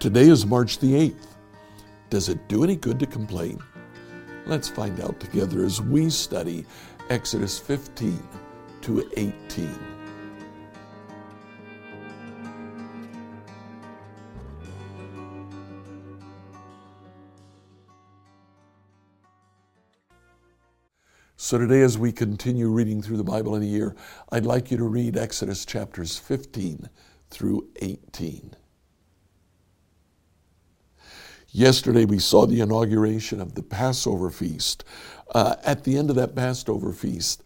Today is March the 8th. Does it do any good to complain? Let's find out together as we study Exodus 15 to 18. So, today, as we continue reading through the Bible in a year, I'd like you to read Exodus chapters 15 through 18. Yesterday, we saw the inauguration of the Passover feast. Uh, at the end of that Passover feast,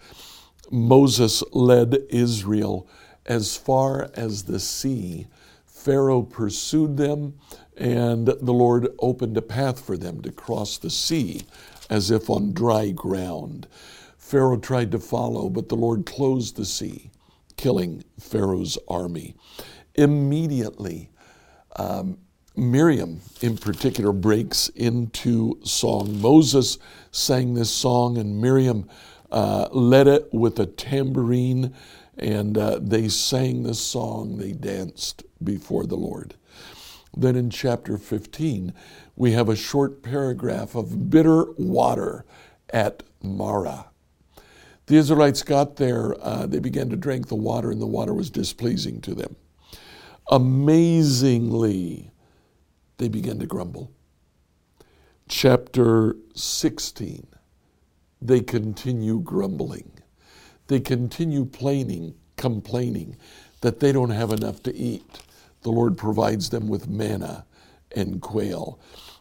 Moses led Israel as far as the sea. Pharaoh pursued them, and the Lord opened a path for them to cross the sea as if on dry ground. Pharaoh tried to follow, but the Lord closed the sea, killing Pharaoh's army. Immediately, um, Miriam, in particular, breaks into song. Moses sang this song, and Miriam uh, led it with a tambourine, and uh, they sang this song. They danced before the Lord. Then in chapter 15, we have a short paragraph of bitter water at Marah. The Israelites got there, uh, they began to drink the water, and the water was displeasing to them. Amazingly, they began to grumble. Chapter 16, they continue grumbling. They continue complaining, complaining that they don't have enough to eat. The Lord provides them with manna and quail.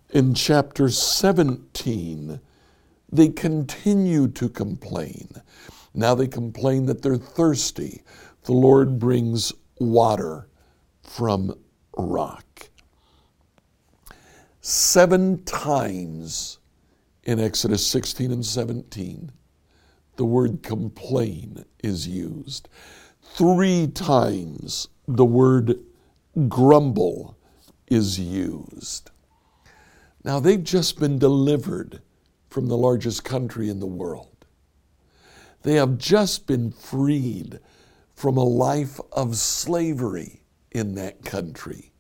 In chapter 17, they continue to complain. Now they complain that they're thirsty. The Lord brings water from rock. Seven times in Exodus 16 and 17, the word complain is used. Three times the word grumble is used. Now, they've just been delivered from the largest country in the world. They have just been freed from a life of slavery in that country.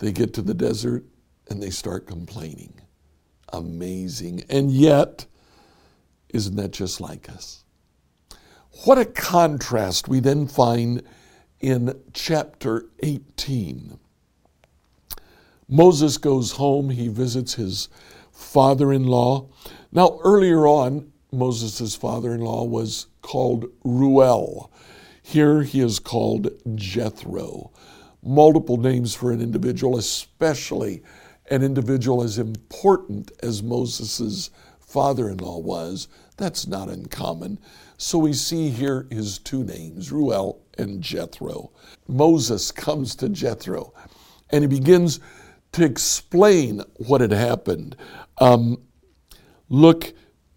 They get to the desert and they start complaining. Amazing. And yet, isn't that just like us? What a contrast we then find in chapter 18. Moses goes home, he visits his father in law. Now, earlier on, Moses' father in law was called Reuel. Here he is called Jethro. Multiple names for an individual, especially an individual as important as Moses' father in law was. That's not uncommon. So we see here his two names, Reuel and Jethro. Moses comes to Jethro and he begins to explain what had happened. Um, look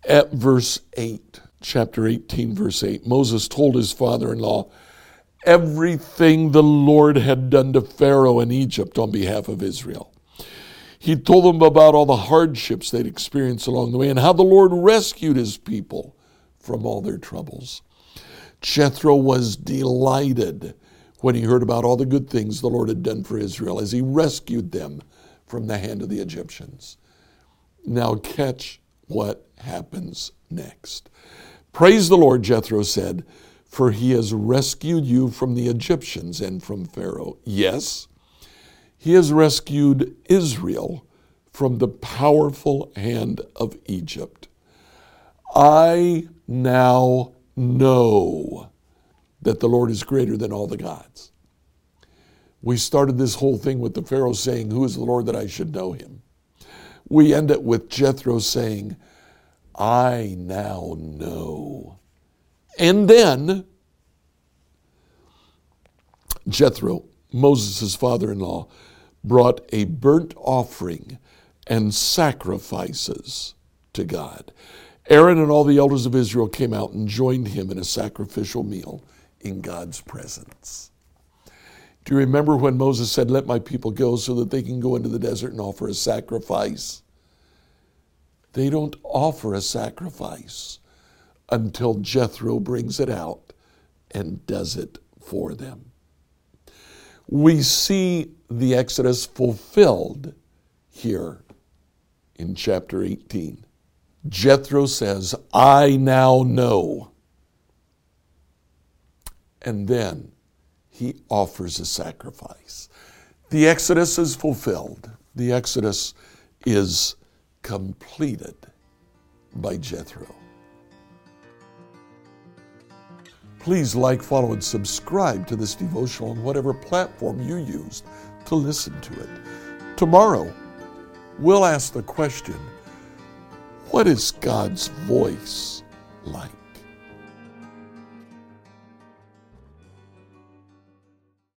at verse 8, chapter 18, verse 8. Moses told his father in law everything the Lord had done to Pharaoh in Egypt on behalf of Israel. He told them about all the hardships they'd experienced along the way and how the Lord rescued his people from all their troubles. Jethro was delighted when he heard about all the good things the Lord had done for Israel as he rescued them from the hand of the Egyptians. Now, catch what happens next. Praise the Lord, Jethro said, for he has rescued you from the Egyptians and from Pharaoh. Yes, he has rescued Israel from the powerful hand of Egypt. I now know that the Lord is greater than all the gods. We started this whole thing with the Pharaoh saying, Who is the Lord that I should know him? We end it with Jethro saying, I now know. And then Jethro, Moses' father in law, brought a burnt offering and sacrifices to God. Aaron and all the elders of Israel came out and joined him in a sacrificial meal in God's presence. Do you remember when Moses said, Let my people go so that they can go into the desert and offer a sacrifice? They don't offer a sacrifice until Jethro brings it out and does it for them. we see the Exodus fulfilled here in chapter 18. Jethro says, I now know. And then he offers a sacrifice. The Exodus is fulfilled. The Exodus is completed by Jethro. Please like, follow, and subscribe to this devotional on whatever platform you used to listen to it. Tomorrow, we'll ask the question what is God's voice like?